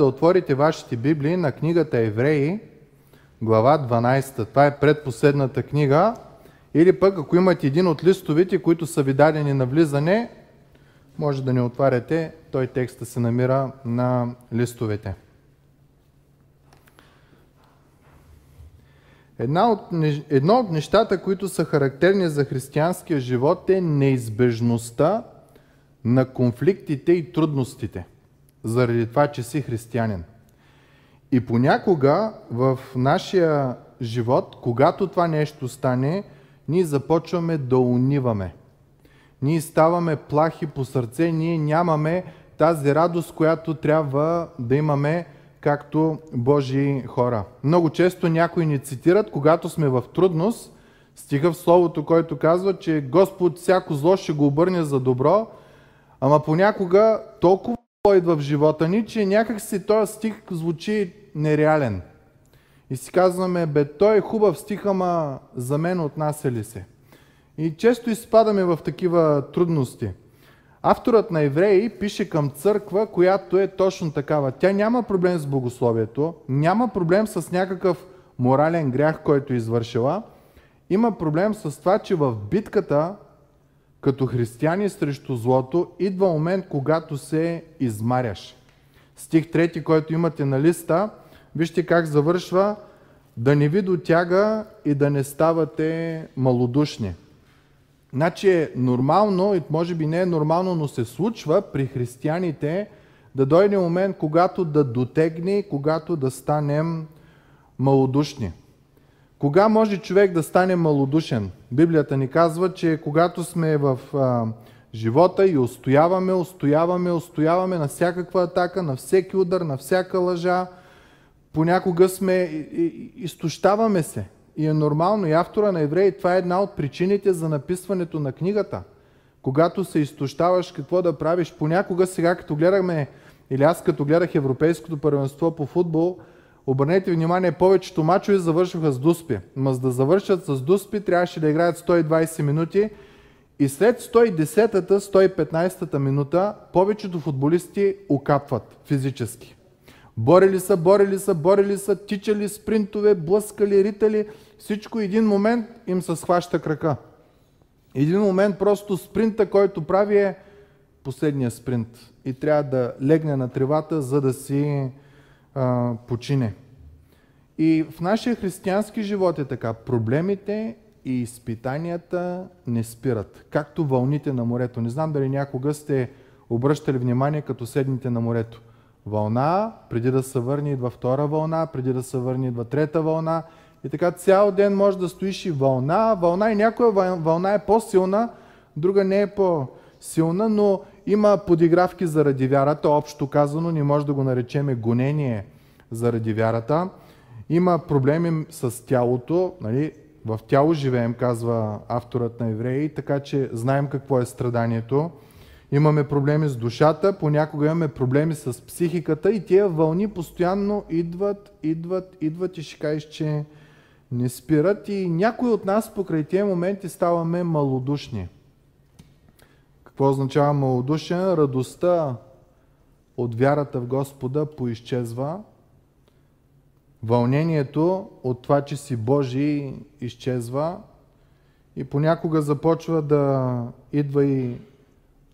да отворите вашите Библии на книгата Евреи, глава 12. Това е предпоследната книга. Или пък, ако имате един от листовите, които са ви дадени на влизане, може да не отваряте, той текста се намира на листовете. От, едно от нещата, които са характерни за християнския живот е неизбежността на конфликтите и трудностите, заради това, че си християнин. И понякога в нашия живот, когато това нещо стане, ние започваме да униваме. Ние ставаме плахи по сърце, ние нямаме тази радост, която трябва да имаме както Божии хора. Много често някои ни цитират, когато сме в трудност, стига в Словото, който казва, че Господ всяко зло ще го обърне за добро, ама понякога толкова идва в живота ни, че някак си този стих звучи нереален. И си казваме, бе, той е хубав стих, ама за мен отнася ли се? И често изпадаме в такива трудности. Авторът на Евреи пише към църква, която е точно такава. Тя няма проблем с богословието, няма проблем с някакъв морален грях, който е извършила. Има проблем с това, че в битката като християни срещу злото идва момент, когато се измаряш. Стих 3, който имате на листа, вижте как завършва да не ви дотяга и да не ставате малодушни. Значи е нормално, и може би не е нормално, но се случва при християните да дойде момент, когато да дотегне, когато да станем малодушни. Кога може човек да стане малодушен? Библията ни казва, че когато сме в а, живота и устояваме, устояваме, устояваме на всякаква атака, на всеки удар, на всяка лъжа, понякога сме, изтощаваме се. И е нормално. И автора на Евреи, това е една от причините за написването на книгата. Когато се изтощаваш, какво да правиш? Понякога сега, като гледаме, или аз като гледах Европейското първенство по футбол, обърнете внимание, повечето мачове завършваха с дуспи. Ма за да завършат с дуспи, трябваше да играят 120 минути и след 110-та, 115-та минута повечето футболисти окапват физически. Борили са, борили са, борили са, тичали спринтове, блъскали, ритали. Всичко един момент им се схваща крака. Един момент просто спринта, който прави е последния спринт. И трябва да легне на тревата, за да си а, почине. И в нашия християнски живот е така. Проблемите и изпитанията не спират. Както вълните на морето. Не знам дали някога сте обръщали внимание, като седните на морето вълна, преди да се върне идва втора вълна, преди да се върне идва трета вълна. И така цял ден може да стоиш и вълна, вълна и някоя вълна е по-силна, друга не е по-силна, но има подигравки заради вярата, общо казано, не може да го наречеме гонение заради вярата. Има проблеми с тялото, нали? в тяло живеем, казва авторът на Евреи, така че знаем какво е страданието имаме проблеми с душата, понякога имаме проблеми с психиката и тия вълни постоянно идват, идват, идват и ще кажеш, че не спират и някои от нас покрай тия моменти ставаме малодушни. Какво означава малодушен? Радостта от вярата в Господа поизчезва. Вълнението от това, че си Божий, изчезва. И понякога започва да идва и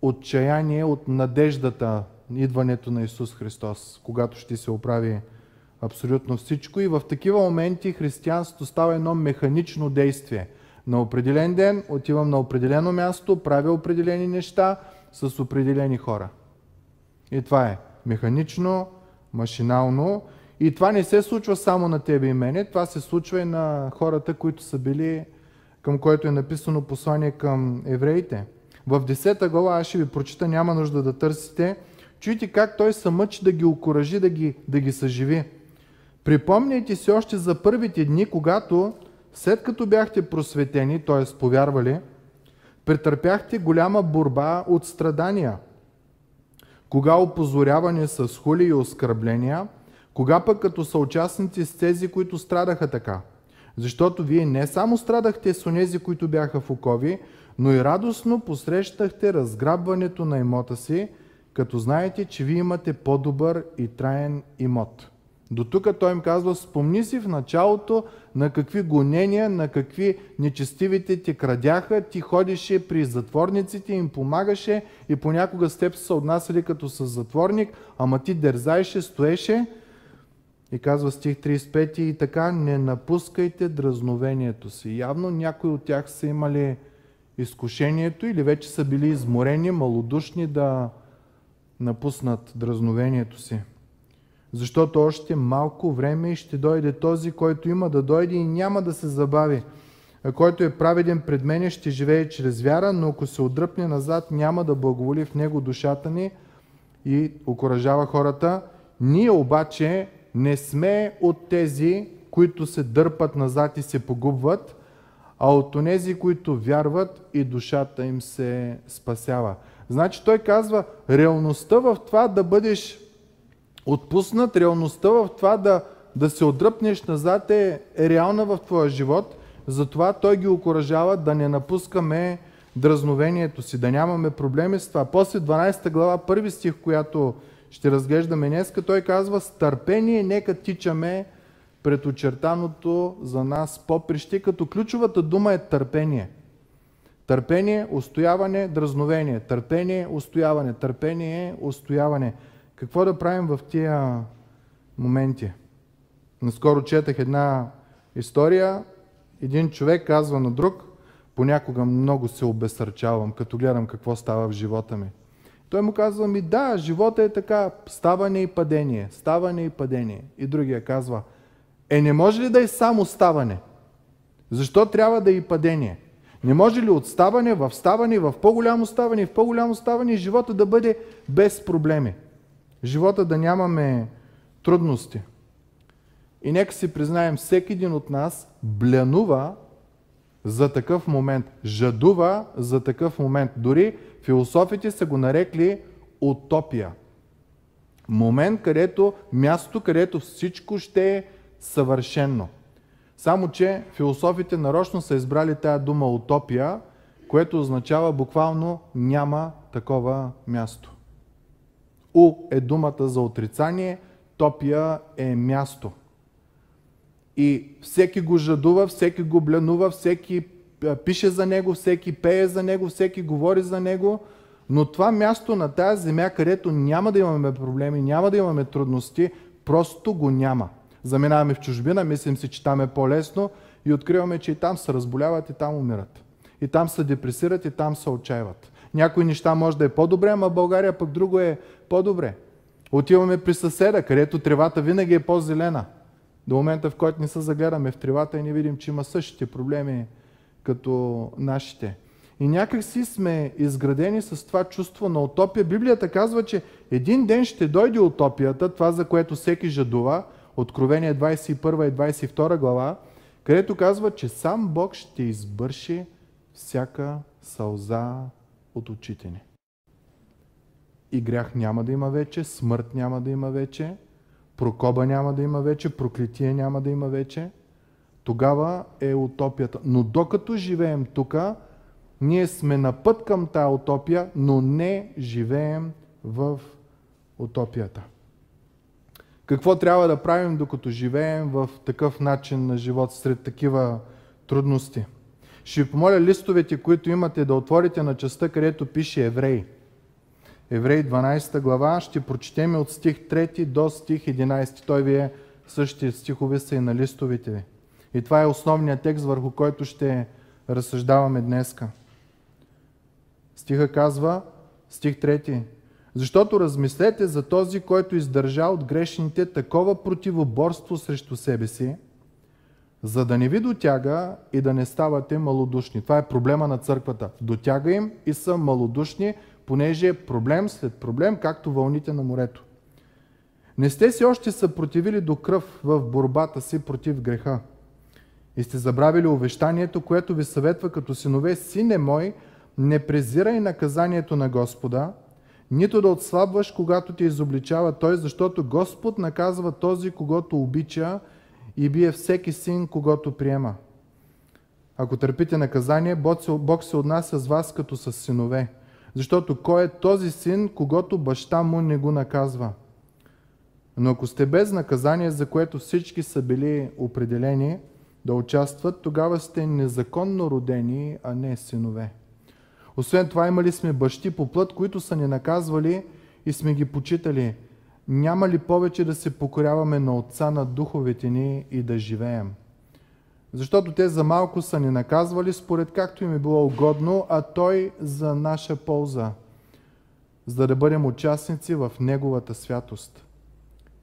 отчаяние от надеждата, идването на Исус Христос, когато ще се оправи абсолютно всичко. И в такива моменти християнството става едно механично действие. На определен ден отивам на определено място, правя определени неща с определени хора. И това е механично, машинално. И това не се случва само на тебе и мене, това се случва и на хората, които са били, към което е написано послание към евреите. В 10 глава, аз ще ви прочита, няма нужда да търсите. Чуйте как той се мъчи да ги окоръжи, да ги, да ги съживи. Припомняйте си още за първите дни, когато, след като бяхте просветени, т.е. повярвали, претърпяхте голяма борба от страдания. Кога опозоряване с хули и оскърбления, кога пък като съучастници с тези, които страдаха така. Защото вие не само страдахте с онези, които бяха в окови, но и радостно посрещахте разграбването на имота си, като знаете, че вие имате по-добър и траен имот. До тук той им казва, спомни си в началото на какви гонения, на какви нечестивите ти крадяха, ти ходише при затворниците, им помагаше и понякога с теб са отнасяли като с затворник, ама ти дързаеше, стоеше и казва стих 35 и така не напускайте дразновението си. Явно някои от тях са имали изкушението или вече са били изморени, малодушни да напуснат дразновението си. Защото още малко време ще дойде този, който има да дойде и няма да се забави. А който е праведен пред мене, ще живее чрез вяра, но ако се отдръпне назад, няма да благоволи в него душата ни и окоръжава хората. Ние обаче не сме от тези, които се дърпат назад и се погубват, а от тези, които вярват и душата им се спасява. Значи той казва, реалността в това да бъдеш отпуснат, реалността в това да, да се отдръпнеш назад е, е реална в твоя живот. Затова той ги окоръжава да не напускаме дразновението си, да нямаме проблеми с това. После 12 глава, първи стих, която ще разглеждаме днес, той казва, с търпение нека тичаме пред очертаното за нас поприще, като ключовата дума е търпение. Търпение, устояване, дразновение. Търпение, устояване. Търпение, устояване. Какво да правим в тия моменти? Наскоро четах една история. Един човек казва на друг, понякога много се обесърчавам, като гледам какво става в живота ми. Той му казва ми, да, живота е така, ставане и падение, ставане и падение. И другия казва, е не може ли да е само ставане? Защо трябва да е и падение? Не може ли от ставане в ставане, в по-голямо ставане, в по-голямо ставане живота да бъде без проблеми? Живота да нямаме трудности. И нека си признаем, всеки един от нас блянува за такъв момент, жадува за такъв момент. Дори философите са го нарекли утопия. Момент, където, място, където всичко ще е съвършено. Само, че философите нарочно са избрали тая дума утопия, което означава буквално няма такова място. У е думата за отрицание, топия е място. И всеки го жадува, всеки го бленува, всеки пише за него, всеки пее за него, всеки говори за него, но това място на тази земя, където няма да имаме проблеми, няма да имаме трудности, просто го няма. Заминаваме в чужбина, мислим си, че там е по-лесно и откриваме, че и там се разболяват, и там умират. И там се депресират, и там се отчаиват. Някои неща може да е по-добре, ама България пък друго е по-добре. Отиваме при съседа, където тревата винаги е по-зелена. До момента, в който не се загледаме в тревата и не видим, че има същите проблеми като нашите. И някак си сме изградени с това чувство на утопия. Библията казва, че един ден ще дойде утопията, това за което всеки жадува, Откровение 21 и 22 глава, където казва, че сам Бог ще избърши всяка сълза от очите ни. И грях няма да има вече, смърт няма да има вече, прокоба няма да има вече, проклетие няма да има вече. Тогава е утопията. Но докато живеем тук, ние сме на път към тая утопия, но не живеем в утопията. Какво трябва да правим, докато живеем в такъв начин на живот, сред такива трудности? Ще ви помоля листовете, които имате, да отворите на частта, където пише Евреи. Евреи 12 глава, ще прочетем от стих 3 до стих 11. Той ви е същия стихове са и на листовете ви. И това е основният текст, върху който ще разсъждаваме днеска. Стиха казва, стих 3. Защото размислете за този, който издържа от грешните такова противоборство срещу себе си, за да не ви дотяга и да не ставате малодушни. Това е проблема на църквата. Дотяга им и са малодушни, понеже е проблем след проблем, както вълните на морето. Не сте си още съпротивили до кръв в борбата си против греха. И сте забравили увещанието, което ви съветва като синове, сине мой, не презирай наказанието на Господа, нито да отслабваш, когато ти изобличава Той, защото Господ наказва този, когато обича и бие всеки син, когато приема. Ако търпите наказание, Бог се отнася с вас като с синове. Защото кой е този син, когато баща му не го наказва? Но ако сте без наказание, за което всички са били определени да участват, тогава сте незаконно родени, а не синове. Освен това имали сме бащи по плът, които са ни наказвали и сме ги почитали. Няма ли повече да се покоряваме на Отца на духовете ни и да живеем? Защото те за малко са ни наказвали според както им е било угодно, а Той за наша полза, за да бъдем участници в Неговата святост.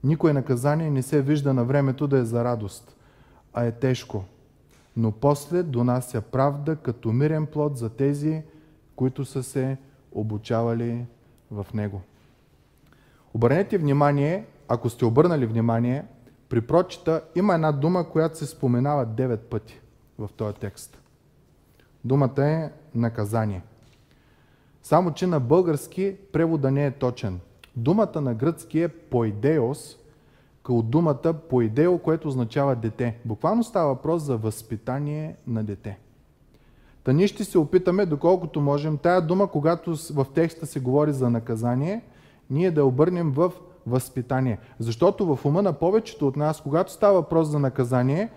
Никое наказание не се вижда на времето да е за радост, а е тежко. Но после донася правда като мирен плод за тези, които са се обучавали в него. Обърнете внимание, ако сте обърнали внимание, при прочита има една дума, която се споменава 9 пъти в този текст. Думата е наказание. Само, че на български превода не е точен. Думата на гръцки е поидеос, като думата поидео, което означава дете. Буквално става въпрос за възпитание на дете. Та ние ще се опитаме, доколкото можем, тая дума, когато в текста се говори за наказание, ние да обърнем в възпитание. Защото в ума на повечето от нас, когато става въпрос за наказание,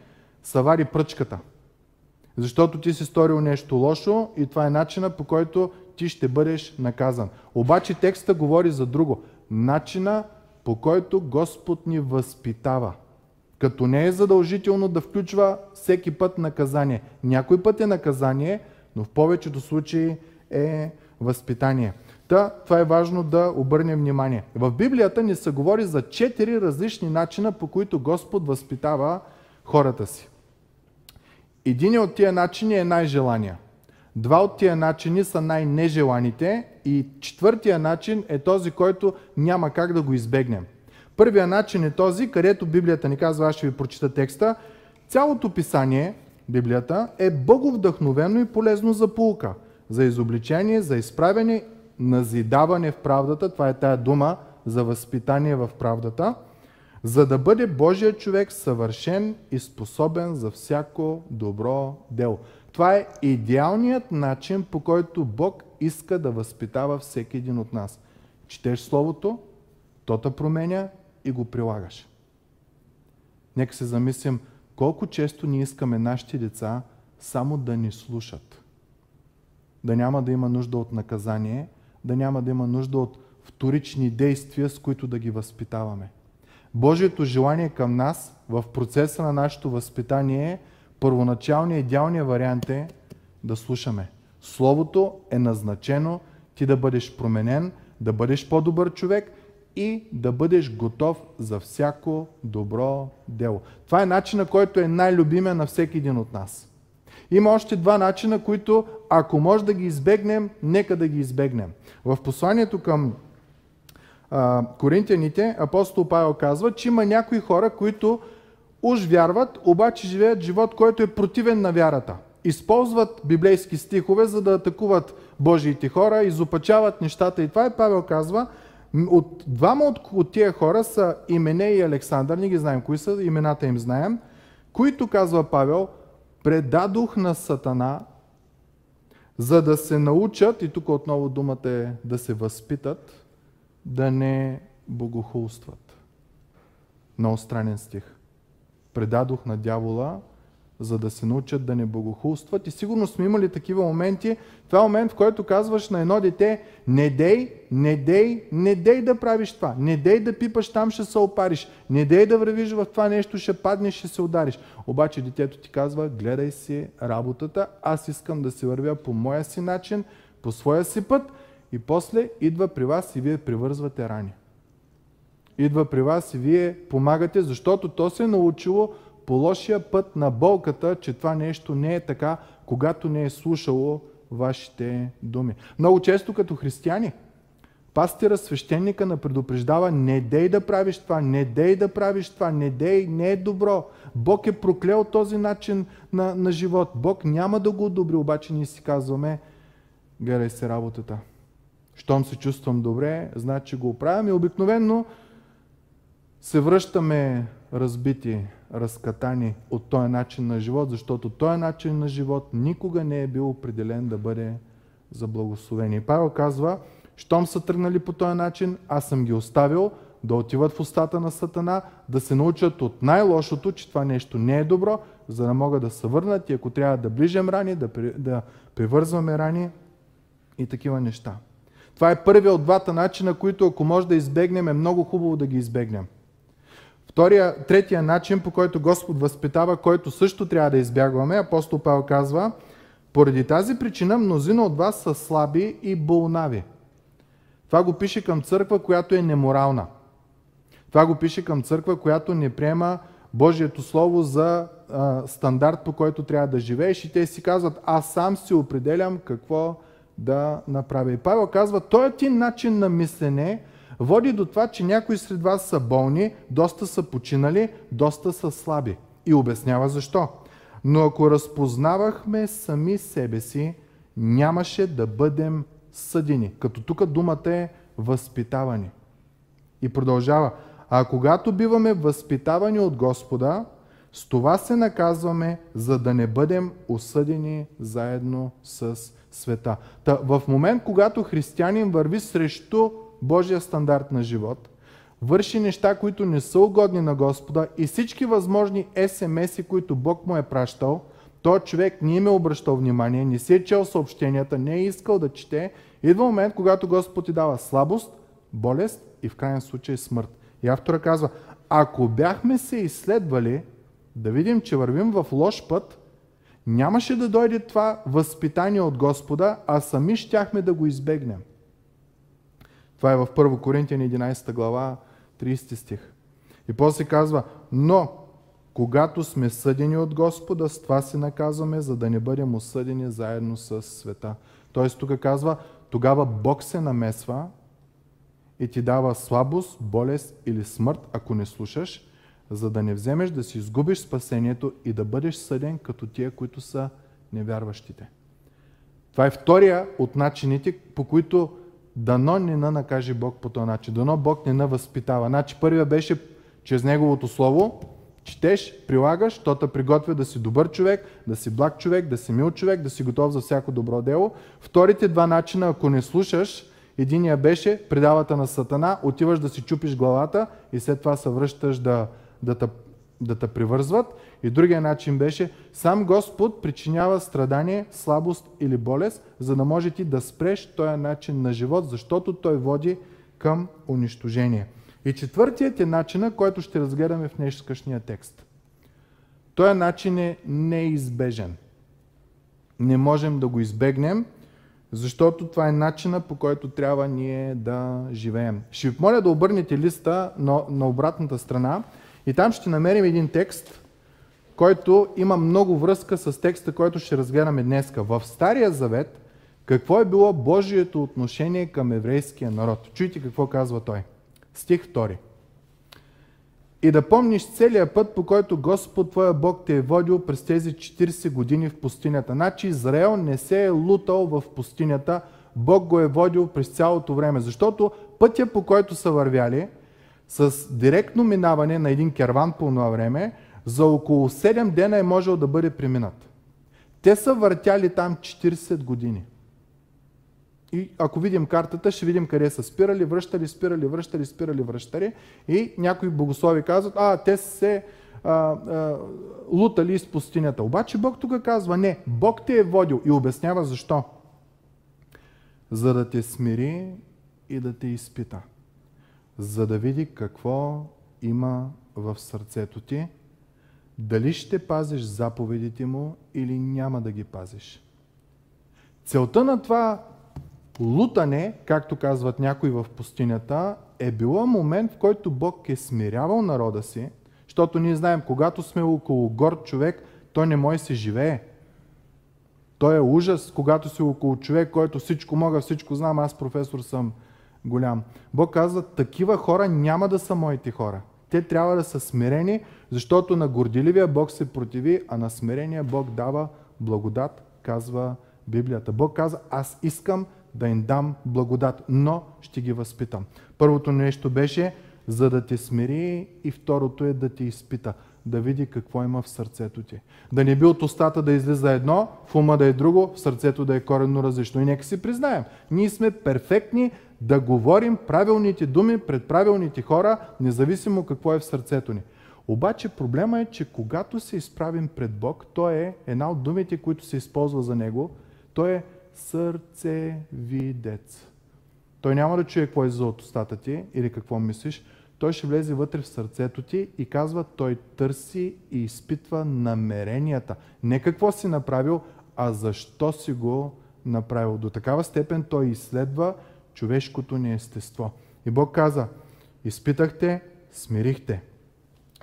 са вари пръчката. Защото ти си сторил нещо лошо и това е начина по който ти ще бъдеш наказан. Обаче текста говори за друго. Начина по който Господ ни възпитава. Като не е задължително да включва всеки път наказание. Някой път е наказание, но в повечето случаи е възпитание. Та, това е важно да обърнем внимание. В Библията ни се говори за четири различни начина, по които Господ възпитава хората си. Един от тия начини е най-желания. Два от тия начини са най-нежеланите и четвъртия начин е този, който няма как да го избегнем. Първия начин е този, където Библията ни казва, аз ще ви прочита текста. Цялото писание, Библията, е боговдъхновено и полезно за полука, за изобличение, за изправяне, назидаване в правдата, това е тая дума за възпитание в правдата, за да бъде Божия човек съвършен и способен за всяко добро дело. Това е идеалният начин, по който Бог иска да възпитава всеки един от нас. Четеш Словото, то те променя и го прилагаш. Нека се замислим колко често ние искаме нашите деца само да ни слушат. Да няма да има нужда от наказание, да няма да има нужда от вторични действия, с които да ги възпитаваме. Божието желание към нас в процеса на нашето възпитание е първоначалният идеалният вариант е да слушаме. Словото е назначено ти да бъдеш променен, да бъдеш по-добър човек и да бъдеш готов за всяко добро дело. Това е начина, който е най-любимия на всеки един от нас. Има още два начина, които ако може да ги избегнем, нека да ги избегнем. В посланието към а, коринтияните апостол Павел казва, че има някои хора, които уж вярват, обаче живеят живот, който е противен на вярата. Използват библейски стихове, за да атакуват Божиите хора, изопачават нещата. И това е Павел казва, от, двама от, от тия хора са Имене и Александър, не ги знаем кои са, имената им знаем, които, казва Павел, предадох на Сатана, за да се научат, и тук отново думата е да се възпитат, да не богохулстват. Много странен стих. Предадох на дявола, за да се научат да не богохулстват. И сигурно сме имали такива моменти. Това е момент, в който казваш на едно дете, не дей, не дей, не дей да правиш това. Не дей да пипаш, там ще се опариш. Не дей да вървиш в това нещо, ще паднеш, ще се удариш. Обаче детето ти казва, гледай си работата, аз искам да се вървя по моя си начин, по своя си път и после идва при вас и вие привързвате рани. Идва при вас и вие помагате, защото то се е научило по лошия път на болката, че това нещо не е така, когато не е слушало вашите думи. Много често като християни, пастира, свещеника на предупреждава, не дей да правиш това, не дей да правиш това, не дей, не е добро. Бог е проклел този начин на, на живот. Бог няма да го одобри, обаче ние си казваме, гледай се работата. Щом се чувствам добре, значи го оправям и обикновенно се връщаме разбити, разкатани от този начин на живот, защото този начин на живот никога не е бил определен да бъде за благословение. Павел казва, щом са тръгнали по този начин, аз съм ги оставил да отиват в устата на Сатана, да се научат от най-лошото, че това нещо не е добро, за да могат да се върнат и ако трябва да ближем рани, да, да привързваме рани и такива неща. Това е първият от двата начина, които ако може да избегнем, е много хубаво да ги избегнем. Втория, третия начин, по който Господ възпитава, който също трябва да избягваме, апостол Павел казва, поради тази причина мнозина от вас са слаби и болнави. Това го пише към църква, която е неморална. Това го пише към църква, която не приема Божието Слово за а, стандарт, по който трябва да живееш и те си казват, аз сам си определям какво да направя. И Павел казва, този ти начин на мислене води до това, че някои сред вас са болни, доста са починали, доста са слаби. И обяснява защо. Но ако разпознавахме сами себе си, нямаше да бъдем съдени. Като тук думата е възпитавани. И продължава. А когато биваме възпитавани от Господа, с това се наказваме, за да не бъдем осъдени заедно с света. Та, в момент, когато християнин върви срещу Божия стандарт на живот, върши неща, които не са угодни на Господа и всички възможни СМС-и, които Бог му е пращал, то човек не им е обръщал внимание, не си е чел съобщенията, не е искал да чете, идва момент, когато Господ ти дава слабост, болест и в крайен случай смърт. И автора казва, ако бяхме се изследвали да видим, че вървим в лош път, нямаше да дойде това възпитание от Господа, а сами щяхме да го избегнем. Това е в 1 Коринтияни 11 глава, 30 стих. И после казва, но когато сме съдени от Господа, с това се наказваме, за да не бъдем осъдени заедно с света. Тоест тук казва, тогава Бог се намесва и ти дава слабост, болест или смърт, ако не слушаш, за да не вземеш да си изгубиш спасението и да бъдеш съден като тия, които са невярващите. Това е втория от начините, по които дано не на накаже Бог по този начин. Дано Бог не на възпитава. Значи първия беше чрез Неговото Слово, четеш, прилагаш, то те приготвя да си добър човек, да си благ човек, да си мил човек, да си готов за всяко добро дело. Вторите два начина, ако не слушаш, единия беше предавата на Сатана, отиваш да си чупиш главата и след това се връщаш да, да те да те привързват. И другия начин беше, сам Господ причинява страдание, слабост или болест, за да може ти да спреш този начин на живот, защото той води към унищожение. И четвъртият е начина, който ще разгледаме в днешния текст. Той начин е неизбежен. Не можем да го избегнем, защото това е начина по който трябва ние да живеем. Ще ви моля да обърнете листа на, на обратната страна и там ще намерим един текст, който има много връзка с текста, който ще разгледаме днеска. В Стария Завет, какво е било Божието отношение към еврейския народ? Чуйте какво казва той. Стих 2. И да помниш целия път, по който Господ твоя Бог те е водил през тези 40 години в пустинята. Значи Израел не се е лутал в пустинята, Бог го е водил през цялото време. Защото пътя, по който са вървяли, с директно минаване на един керван по това време, за около 7 дена е можел да бъде преминат. Те са въртяли там 40 години. И ако видим картата, ще видим къде са спирали, връщали, спирали, връщали, спирали, връщали. И някои богослови казват, а, те се а, а, лутали из пустинята. Обаче Бог тук казва, не, Бог те е водил и обяснява защо. За да те смири и да те изпита за да види какво има в сърцето ти, дали ще пазиш заповедите му или няма да ги пазиш. Целта на това лутане, както казват някои в пустинята, е било момент, в който Бог е смирявал народа си, защото ние знаем, когато сме около горд човек, той не може се живее. Той е ужас, когато си около човек, който всичко мога, всичко знам, аз професор съм, голям. Бог казва, такива хора няма да са моите хора. Те трябва да са смирени, защото на горделивия Бог се противи, а на смирения Бог дава благодат, казва Библията. Бог казва, аз искам да им дам благодат, но ще ги възпитам. Първото нещо беше за да те смири и второто е да те изпита, да види какво има в сърцето ти. Да не би от устата да излиза едно, в ума да е друго, в сърцето да е коренно различно. И нека си признаем, ние сме перфектни да говорим правилните думи пред правилните хора, независимо какво е в сърцето ни. Обаче проблема е, че когато се изправим пред Бог, то е една от думите, които се използва за Него, то е сърцевидец. Той няма да чуе какво е за от устата ти или какво мислиш. Той ще влезе вътре в сърцето ти и казва, той търси и изпитва намеренията. Не какво си направил, а защо си го направил. До такава степен той изследва човешкото ни естество. И Бог каза, изпитахте, смирихте.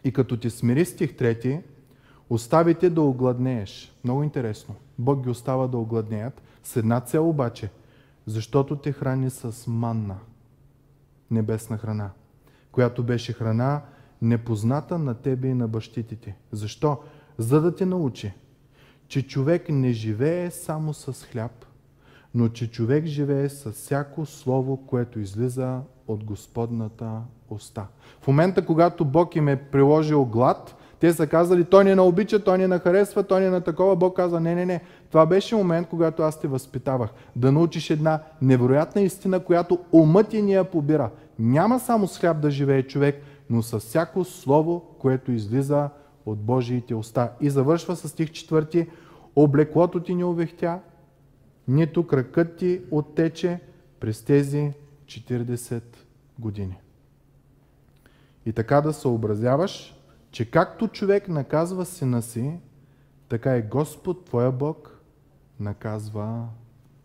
И като ти смири стих трети, оставите да огладнееш. Много интересно. Бог ги остава да огладнеят. С една цел обаче, защото те храни с манна, небесна храна, която беше храна непозната на тебе и на бащите ти. Защо? За да те научи, че човек не живее само с хляб, но че човек живее с всяко слово, което излиза от Господната уста. В момента, когато Бог им е приложил глад, те са казали, той не обича, той не на харесва, той не на такова. Бог каза, не, не, не. Това беше момент, когато аз те възпитавах. Да научиш една невероятна истина, която умът ти ни я побира. Няма само с хляб да живее човек, но с всяко слово, което излиза от Божиите уста. И завършва с стих четвърти. Облеклото ти не увехтя, нито кракът ти оттече през тези 40 години. И така да съобразяваш, че както човек наказва сина си, така и Господ, Твоя Бог, наказва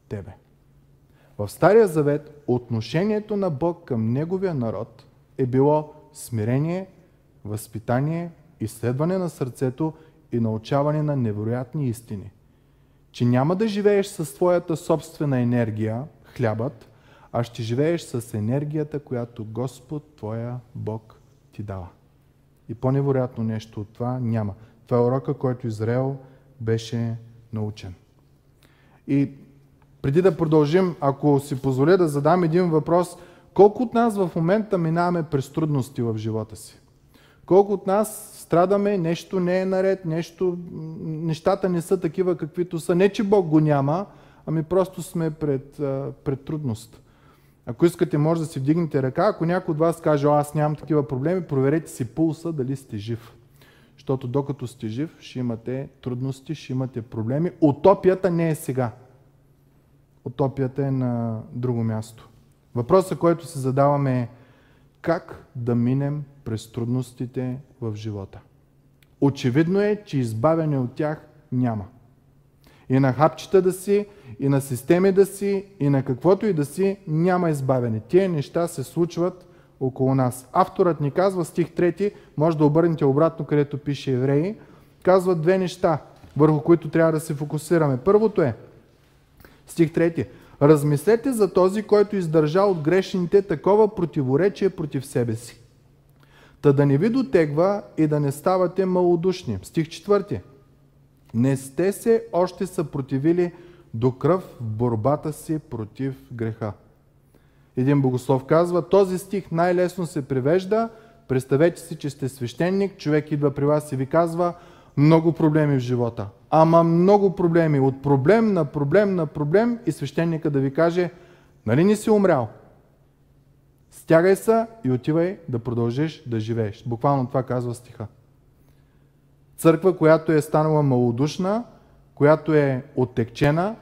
тебе. В Стария Завет отношението на Бог към Неговия народ е било смирение, възпитание, изследване на сърцето и научаване на невероятни истини. Че няма да живееш с твоята собствена енергия, хлябът, а ще живееш с енергията, която Господ, твоя Бог, ти дава. И по-невероятно нещо от това няма. Това е урока, който Израел беше научен. И преди да продължим, ако си позволя да задам един въпрос, колко от нас в момента минаваме през трудности в живота си? Колко от нас страдаме, нещо не е наред, нещо, нещата не са такива каквито са. Не, че Бог го няма, ами просто сме пред, пред трудност. Ако искате, може да си вдигнете ръка. Ако някой от вас каже, аз нямам такива проблеми, проверете си пулса дали сте жив. Защото докато сте жив, ще имате трудности, ще имате проблеми. Утопията не е сега. Утопията е на друго място. Въпросът, който се задаваме е как да минем през трудностите в живота. Очевидно е, че избавяне от тях няма. И на хапчета да си, и на системи да си, и на каквото и да си, няма избавяне. Тие неща се случват около нас. Авторът ни казва, стих 3, може да обърнете обратно, където пише евреи, казва две неща, върху които трябва да се фокусираме. Първото е, стих 3, размислете за този, който издържа от грешните такова противоречие против себе си. Та да не ви дотегва и да не ставате малодушни. Стих 4. Не сте се още съпротивили до кръв в борбата си против греха. Един богослов казва, този стих най-лесно се превежда. Представете си, че сте свещеник, човек идва при вас и ви казва, много проблеми в живота. Ама много проблеми. От проблем на проблем на проблем и свещеника да ви каже, нали не си умрял? Стягай се и отивай да продължиш да живееш. Буквално това казва стиха. Църква, която е станала малодушна, която е оттекчена,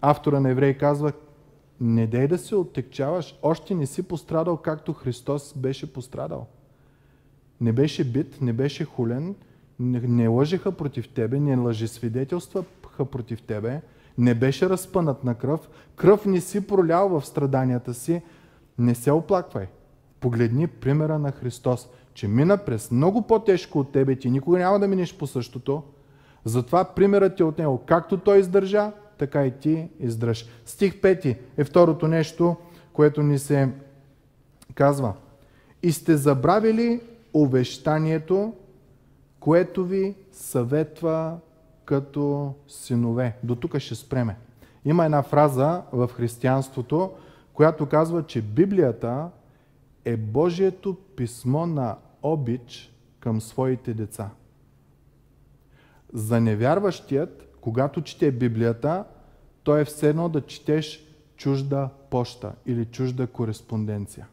автора на Евреи казва, не дей да се оттекчаваш, още не си пострадал както Христос беше пострадал. Не беше бит, не беше хулен, не, не лъжеха против тебе, не лъжесвидетелстваха против тебе, не беше разпънат на кръв, кръв не си пролял в страданията си, не се оплаквай. Погледни примера на Христос, че мина през много по-тежко от тебе, ти никога няма да минеш по същото. Затова примерът е от него. Както той издържа, така и ти издръж. Стих 5 е второто нещо, което ни се казва. И сте забравили увещанието, което ви съветва като синове. До тук ще спреме. Има една фраза в християнството, която казва, че Библията е Божието писмо на обич към своите деца. За невярващият, когато чете Библията, то е все едно да четеш чужда поща или чужда кореспонденция.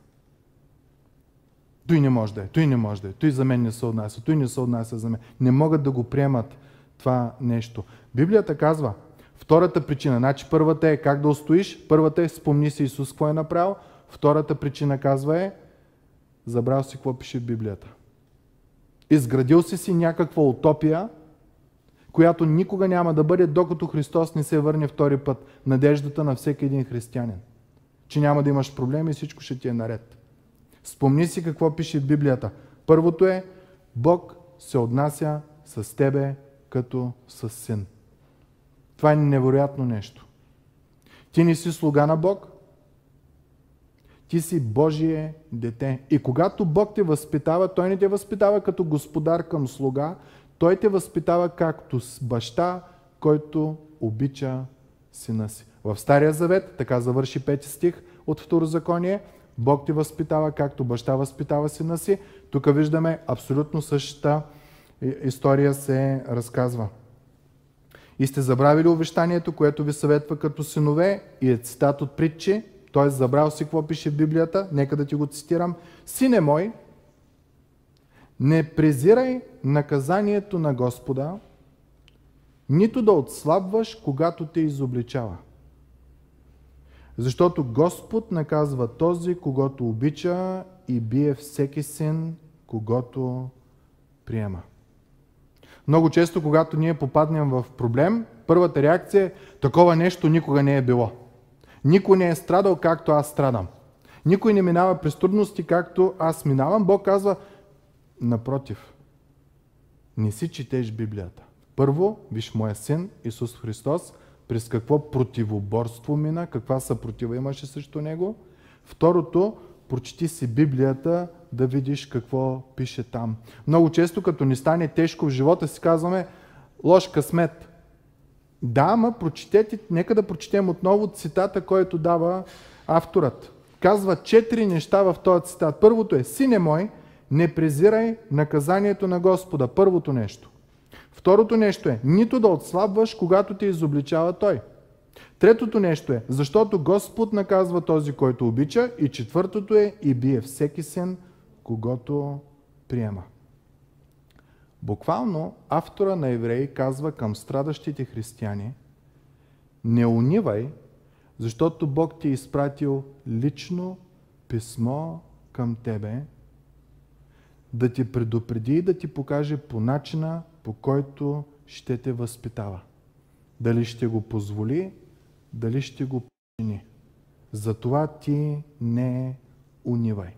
Той не може да е, той не може да е, той за мен не се отнася, той не се отнася за мен. Не могат да го приемат това нещо. Библията казва, втората причина, значи първата е как да устоиш, първата е спомни си Исус какво е направил, втората причина казва е забрал си какво пише в Библията. Изградил си си някаква утопия, която никога няма да бъде, докато Христос не се върне втори път. Надеждата на всеки един християнин. Че няма да имаш проблеми и всичко ще ти е наред. Спомни си какво пише в Библията. Първото е, Бог се отнася с тебе като с син. Това е невероятно нещо. Ти не си слуга на Бог, ти си Божие дете. И когато Бог те възпитава, Той не те възпитава като господар към слуга, Той те възпитава както с баща, който обича сина си. В Стария Завет, така завърши пети стих от Второзаконие, Бог те възпитава както баща възпитава сина си. Тук виждаме абсолютно същата история се разказва. И сте забравили увещанието, което ви съветва като синове и е цитат от притчи, т.е. забрал си какво пише в Библията, нека да ти го цитирам. Сине мой, не презирай наказанието на Господа, нито да отслабваш, когато те изобличава. Защото Господ наказва този, когато обича и бие всеки син, когато приема. Много често, когато ние попаднем в проблем, първата реакция е такова нещо никога не е било. Никой не е страдал както аз страдам. Никой не минава през трудности както аз минавам. Бог казва, напротив, не си четеш Библията. Първо, виж моя син Исус Христос, през какво противоборство мина, каква съпротива имаше срещу него. Второто, прочети си Библията, да видиш какво пише там. Много често, като ни стане тежко в живота, си казваме, лош късмет. Да, ама прочетете, нека да прочетем отново цитата, който дава авторът. Казва четири неща в този цитат. Първото е, сине мой, не презирай наказанието на Господа. Първото нещо. Второто нещо е, нито да отслабваш, когато те изобличава Той. Третото нещо е, защото Господ наказва този, който обича. И четвъртото е, и бие всеки син, когато приема. Буквално автора на Евреи казва към страдащите християни, не унивай, защото Бог ти е изпратил лично писмо към тебе, да ти предупреди и да ти покаже по начина, по който ще те възпитава. Дали ще го позволи, дали ще го причини. Затова ти не унивай.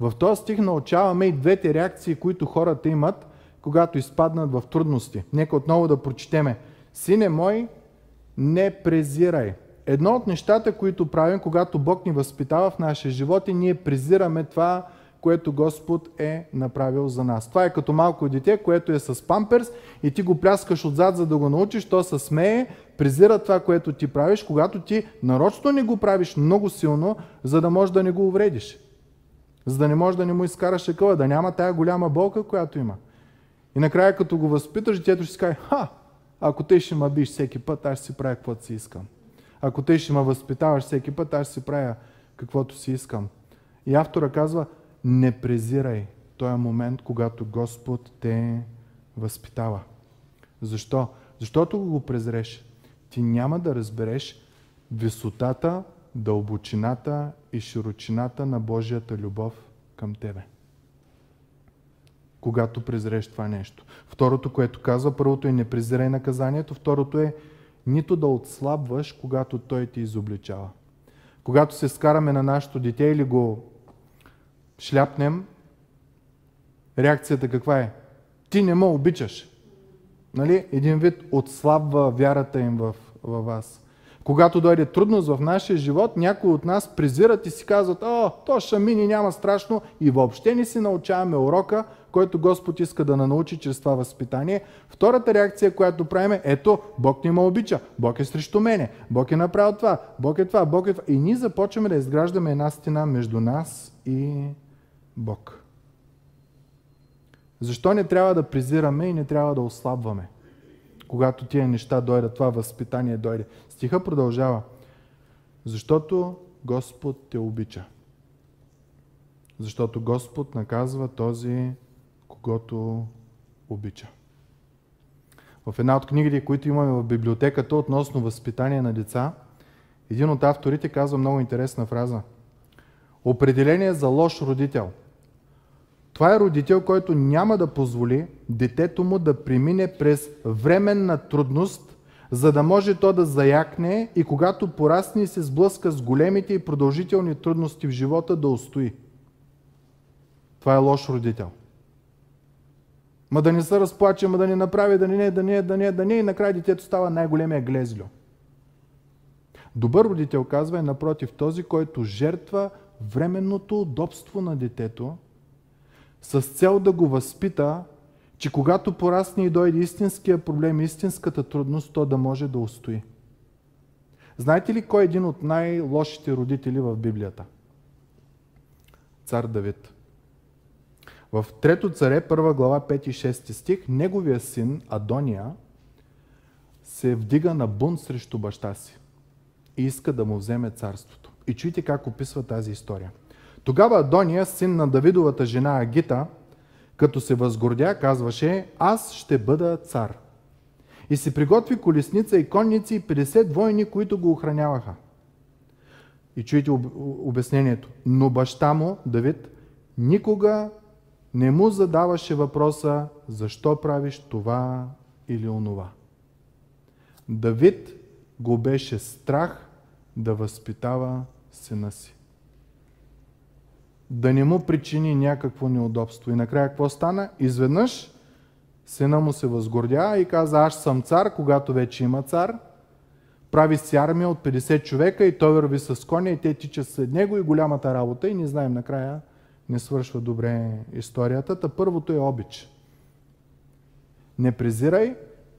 В този стих научаваме и двете реакции, които хората имат, когато изпаднат в трудности. Нека отново да прочетеме. Сине мой, не презирай. Едно от нещата, които правим, когато Бог ни възпитава в нашия живот, и ние презираме това, което Господ е направил за нас. Това е като малко дете, което е с памперс и ти го пляскаш отзад, за да го научиш, то се смее, презира това, което ти правиш, когато ти нарочно не го правиш много силно, за да можеш да не го увредиш. За да не можеш да не му изкараш екъла, да няма тая голяма болка, която има. И накрая, като го възпиташ, детето ще си каже, ха, ако те ще ме биш всеки път, аз ще си правя каквото си искам. Ако те ще ме възпитаваш всеки път, аз ще си правя каквото си искам. И автора казва, не презирай този момент, когато Господ те възпитава. Защо? Защото го презреш. Ти няма да разбереш висотата, дълбочината и широчината на Божията любов към тебе. Когато презреш това нещо. Второто, което казва, първото е не презирай наказанието, второто е нито да отслабваш, когато той ти изобличава. Когато се скараме на нашето дете или го шляпнем, реакцията каква е? Ти не ме обичаш. Нали? Един вид отслабва вярата им в, във вас. Когато дойде трудност в нашия живот, някои от нас презират и си казват, о, то ще мини, няма страшно и въобще не си научаваме урока, който Господ иска да научи чрез това възпитание. Втората реакция, която правим е, ето, Бог не ме обича, Бог е срещу мене, Бог е направил това, Бог е това, Бог е това. И ние започваме да изграждаме една стена между нас и Бог. Защо не трябва да презираме и не трябва да ослабваме? Когато тия неща дойдат, това възпитание дойде. Стиха продължава. Защото Господ те обича. Защото Господ наказва този, когато обича. В една от книгите, които имаме в библиотеката относно възпитание на деца, един от авторите казва много интересна фраза. Определение за лош родител. Това е родител, който няма да позволи детето му да премине през временна трудност, за да може то да заякне и когато порасне и се сблъска с големите и продължителни трудности в живота да устои. Това е лош родител. Ма да не се разплаче, ма да не направи, да не, да не, да не, да не и накрая детето става най-големия глезлю. Добър родител, казва, е напротив този, който жертва временното удобство на детето с цел да го възпита, че когато порасне и дойде истинския проблем, истинската трудност, то да може да устои. Знаете ли кой е един от най-лошите родители в Библията? Цар Давид. В Трето царе, първа глава, 5 и 6 стих, неговия син Адония се вдига на бунт срещу баща си и иска да му вземе царството. И чуйте как описва тази история. Тогава Адония, син на Давидовата жена Агита, като се възгордя, казваше, аз ще бъда цар. И си приготви колесница и конници и 50 войни, които го охраняваха. И чуйте обяснението. Но баща му, Давид, никога не му задаваше въпроса, защо правиш това или онова. Давид го беше страх да възпитава сина си. Да не му причини някакво неудобство. И накрая какво стана? Изведнъж сина му се възгордя и каза, аз съм цар, когато вече има цар. Прави си армия от 50 човека и той върви с коня и те тичат след него и голямата работа и не знаем накрая не свършва добре историята. Та първото е обич. Не презирай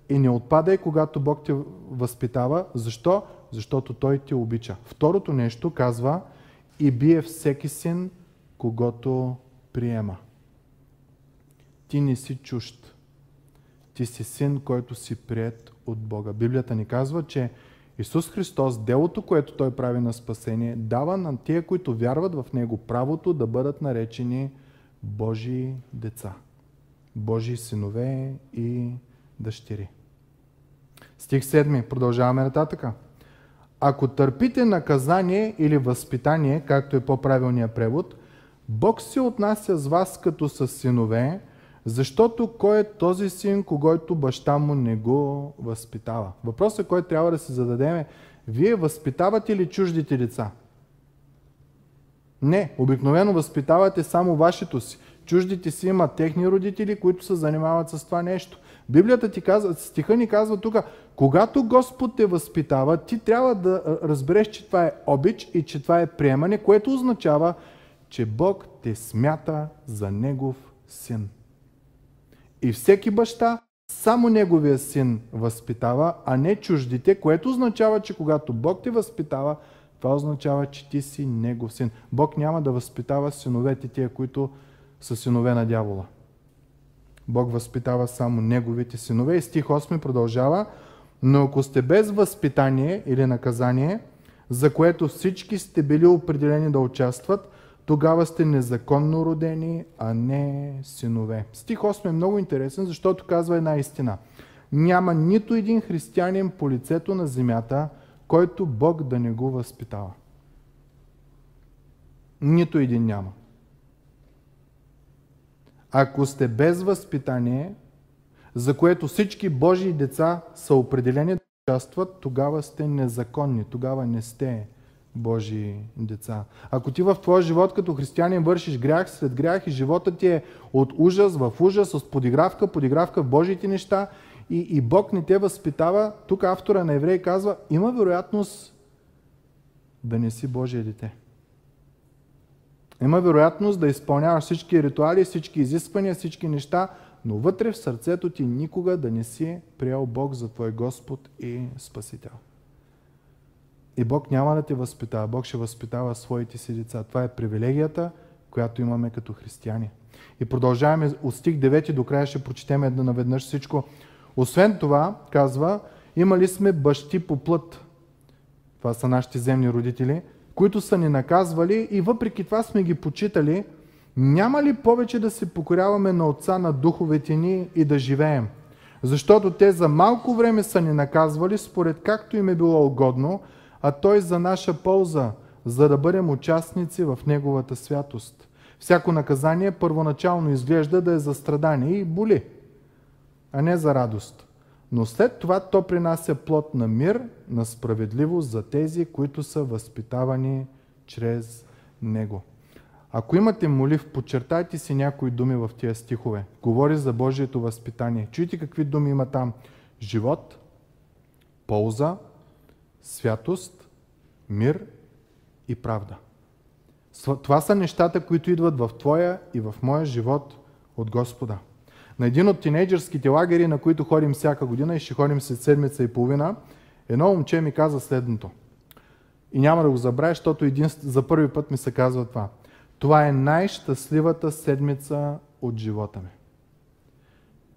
и не отпадай, когато Бог те възпитава. Защо? Защото Той те обича. Второто нещо казва и бие всеки син, когато приема. Ти не си чужд. Ти си син, който си прият от Бога. Библията ни казва, че Исус Христос, делото, което Той прави на спасение, дава на тия, които вярват в Него, правото да бъдат наречени Божии деца. Божии синове и дъщери. Стих 7. Продължаваме нататъка. Ако търпите наказание или възпитание, както е по-правилният превод, Бог се отнася с вас като с синове, защото кой е този син, когато баща му не го възпитава? Въпросът, който трябва да си зададем е, вие възпитавате ли чуждите деца? Не, обикновено възпитавате само вашето си. Чуждите си имат техни родители, които се занимават с това нещо. Библията ти казва, стиха ни казва тук, когато Господ те възпитава, ти трябва да разбереш, че това е обич и че това е приемане, което означава, че Бог те смята за Негов син. И всеки баща само неговия син възпитава, а не чуждите, което означава, че когато Бог те възпитава, това означава, че ти си негов син. Бог няма да възпитава синовете тия, които са синове на дявола. Бог възпитава само неговите синове. И стих 8 продължава. Но ако сте без възпитание или наказание, за което всички сте били определени да участват, тогава сте незаконно родени, а не синове. Стих 8 е много интересен, защото казва една истина. Няма нито един християнин по лицето на земята, който Бог да не го възпитава. Нито един няма. Ако сте без възпитание, за което всички Божии деца са определени да участват, тогава сте незаконни, тогава не сте Божии деца. Ако ти в твоя живот като християнин вършиш грях след грях и живота ти е от ужас в ужас, с подигравка, подигравка в Божиите неща и, и Бог не те възпитава, тук автора на Еврей казва, има вероятност да не си Божие дете. Има вероятност да изпълняваш всички ритуали, всички изисквания, всички неща, но вътре в сърцето ти никога да не си приел Бог за твой Господ и Спасител. И Бог няма да те възпитава. Бог ще възпитава своите си деца. Това е привилегията, която имаме като християни. И продължаваме от стих 9 до края, ще прочетем една наведнъж всичко. Освен това, казва, имали сме бащи по плът. Това са нашите земни родители, които са ни наказвали и въпреки това сме ги почитали. Няма ли повече да се покоряваме на Отца на духовете ни и да живеем? Защото те за малко време са ни наказвали, според както им е било угодно, а Той за наша полза, за да бъдем участници в Неговата святост. Всяко наказание първоначално изглежда да е за страдание и боли, а не за радост. Но след това то принася плод на мир, на справедливост за тези, които са възпитавани чрез Него. Ако имате молив, подчертайте си някои думи в тия стихове. Говори за Божието възпитание. Чуйте какви думи има там. Живот, полза, святост, мир и правда. Това са нещата, които идват в твоя и в моя живот от Господа. На един от тинейджърските лагери, на които ходим всяка година и ще ходим след седмица и половина, едно момче ми каза следното. И няма да го забравя, защото един, за първи път ми се казва това. Това е най-щастливата седмица от живота ми.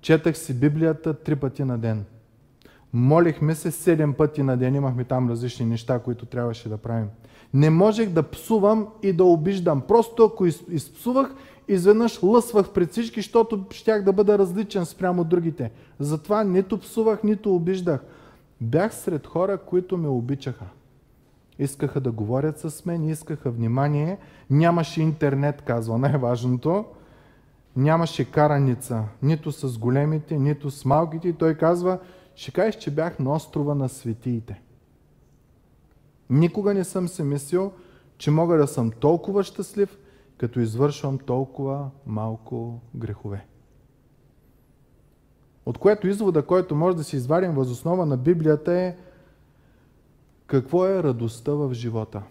Четах си Библията три пъти на ден. Молихме се седем пъти на ден, имахме там различни неща, които трябваше да правим. Не можех да псувам и да обиждам. Просто ако изпсувах, изведнъж лъсвах пред всички, защото щях да бъда различен спрямо другите. Затова нито псувах, нито обиждах. Бях сред хора, които ме обичаха. Искаха да говорят с мен, искаха внимание. Нямаше интернет, казва най-важното. Нямаше караница, нито с големите, нито с малките. И той казва, ще кажеш, че бях на острова на светиите. Никога не съм се мислил, че мога да съм толкова щастлив, като извършвам толкова малко грехове. От което извода, който може да си извадим възоснова на Библията е какво е радостта в живота.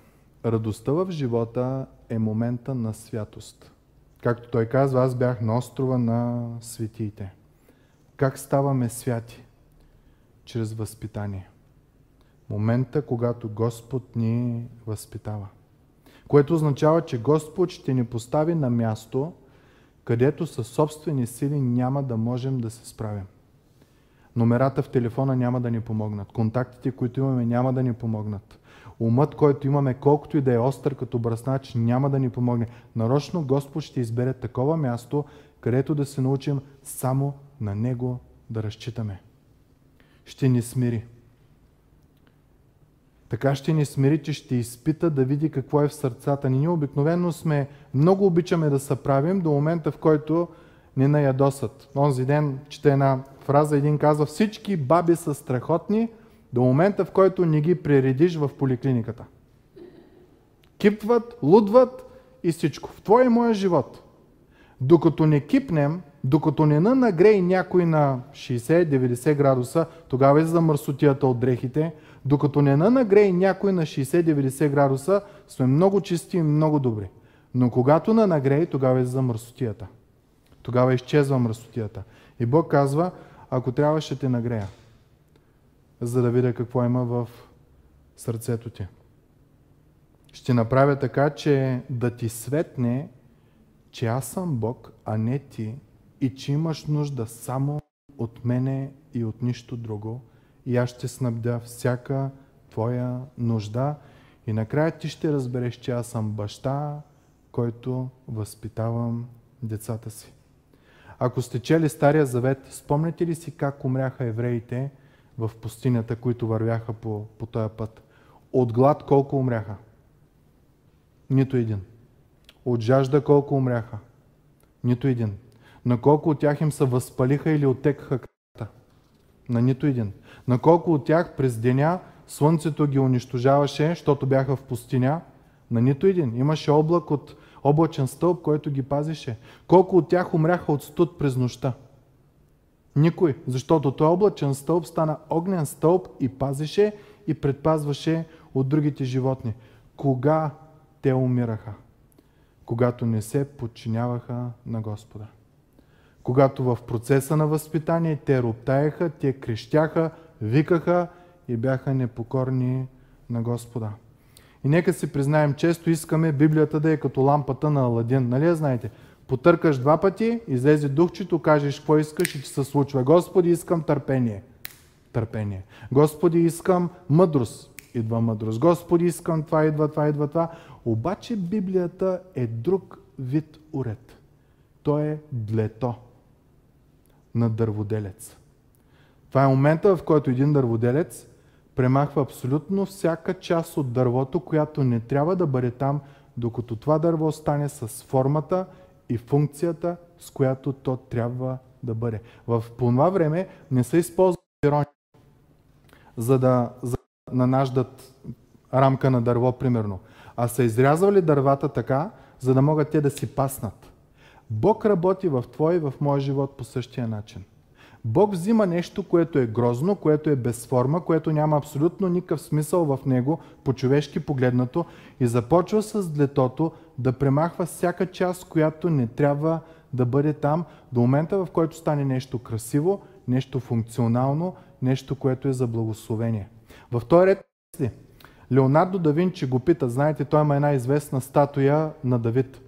Радостта в живота е момента на святост. Както той казва, аз бях на острова на светиите. Как ставаме святи? Чрез възпитание момента, когато Господ ни възпитава. Което означава, че Господ ще ни постави на място, където със собствени сили няма да можем да се справим. Номерата в телефона няма да ни помогнат. Контактите, които имаме, няма да ни помогнат. Умът, който имаме, колкото и да е остър като бръснач, няма да ни помогне. Нарочно Господ ще избере такова място, където да се научим само на Него да разчитаме. Ще ни смири. Така ще ни смири, че ще изпита да види какво е в сърцата ни. Ние обикновено сме, много обичаме да се правим до момента, в който ни наядосат. Онзи ден чете една фраза, един казва, всички баби са страхотни до момента, в който не ги прередиш в поликлиниката. Кипват, лудват и всичко. В твоя и моя живот. Докато не кипнем, докато не нагрей някой на 60-90 градуса, тогава е за мърсотията от дрехите, докато не нагрей някой на 60-90 градуса, сме много чисти и много добри. Но когато на нагрей, тогава е за мърсотията. Тогава изчезва мърсотията. И Бог казва, ако трябва ще те нагрея, за да видя какво има в сърцето ти. Ще направя така, че да ти светне, че аз съм Бог, а не ти, и че имаш нужда само от мене и от нищо друго, и аз ще снабдя всяка твоя нужда. И накрая ти ще разбереш, че аз съм баща, който възпитавам децата си. Ако сте чели Стария Завет, спомняте ли си как умряха евреите в пустинята, които вървяха по, по този път? От глад колко умряха? Нито един. От жажда колко умряха? Нито един. На колко от тях им се възпалиха или отекаха краката? На нито един. На колко от тях през деня слънцето ги унищожаваше, защото бяха в пустиня? На нито един. Имаше облак от облачен стълб, който ги пазеше. Колко от тях умряха от студ през нощта? Никой, защото той облачен стълб стана огнен стълб и пазеше и предпазваше от другите животни. Кога те умираха? Когато не се подчиняваха на Господа. Когато в процеса на възпитание те роптаеха, те крещяха, викаха и бяха непокорни на Господа. И нека си признаем, често искаме Библията да е като лампата на Аладин. Нали я знаете? Потъркаш два пъти, излезе духчето, кажеш какво искаш и че се случва. Господи, искам търпение. Търпение. Господи, искам мъдрост. Идва мъдрост. Господи, искам това, идва това, идва това. Обаче Библията е друг вид уред. То е длето на дърводелец. Това е момента, в който един дърводелец премахва абсолютно всяка част от дървото, която не трябва да бъде там, докато това дърво стане с формата и функцията, с която то трябва да бъде. В това време не се използва ирония, за да, за да нанаждат рамка на дърво, примерно, а са изрязвали дървата така, за да могат те да си паснат. Бог работи в твой и в моя живот по същия начин. Бог взима нещо, което е грозно, което е безформа, което няма абсолютно никакъв смисъл в него, по-човешки погледнато, и започва с длетото да премахва всяка част, която не трябва да бъде там, до момента в който стане нещо красиво, нещо функционално, нещо, което е за благословение. В този ред Леонардо да Винчи го пита, знаете, той има една известна статуя на Давид.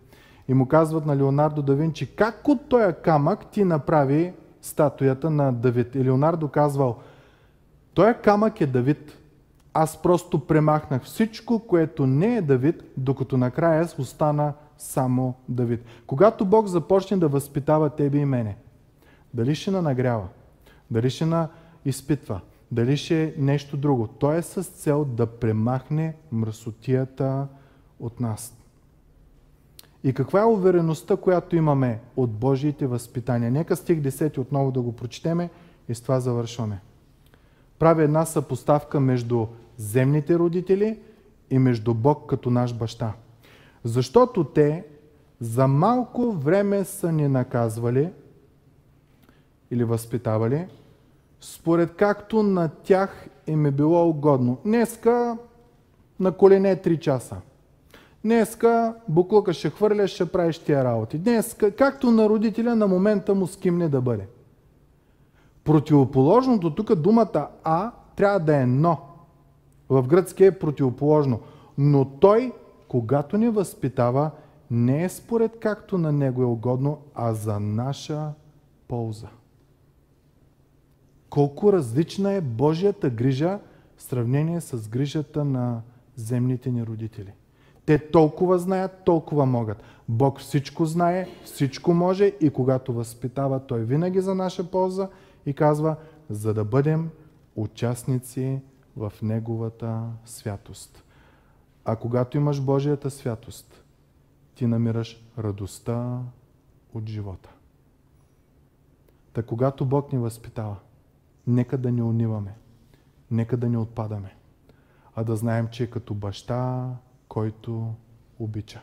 И му казват на Леонардо да Винчи, как от този камък ти направи статуята на Давид. И Леонардо казвал, той камък е Давид. Аз просто премахнах всичко, което не е Давид, докато накрая остана само Давид. Когато Бог започне да възпитава тебе и мене, дали ще на нагрява, дали ще на изпитва, дали ще е нещо друго, той е с цел да премахне мръсотията от нас. И каква е увереността, която имаме от Божиите възпитания? Нека стих 10 отново да го прочетеме и с това завършваме. Прави една съпоставка между земните родители и между Бог като наш баща. Защото те за малко време са ни наказвали или възпитавали, според както на тях им е било угодно. Днеска на колене 3 часа – Днеска буклука ще хвърляш, ще правиш тия работи. Днеска, както на родителя, на момента му скимне да бъде. Противоположното, тук думата А трябва да е но. В гръцки е противоположно. Но той, когато ни възпитава, не е според както на него е угодно, а за наша полза. Колко различна е Божията грижа в сравнение с грижата на земните ни родители. Те толкова знаят, толкова могат. Бог всичко знае, всичко може и когато възпитава Той винаги за наша полза и казва, за да бъдем участници в Неговата святост. А когато имаш Божията святост, ти намираш радостта от живота. Та когато Бог ни възпитава, нека да не униваме, нека да не отпадаме, а да знаем, че като баща който обича.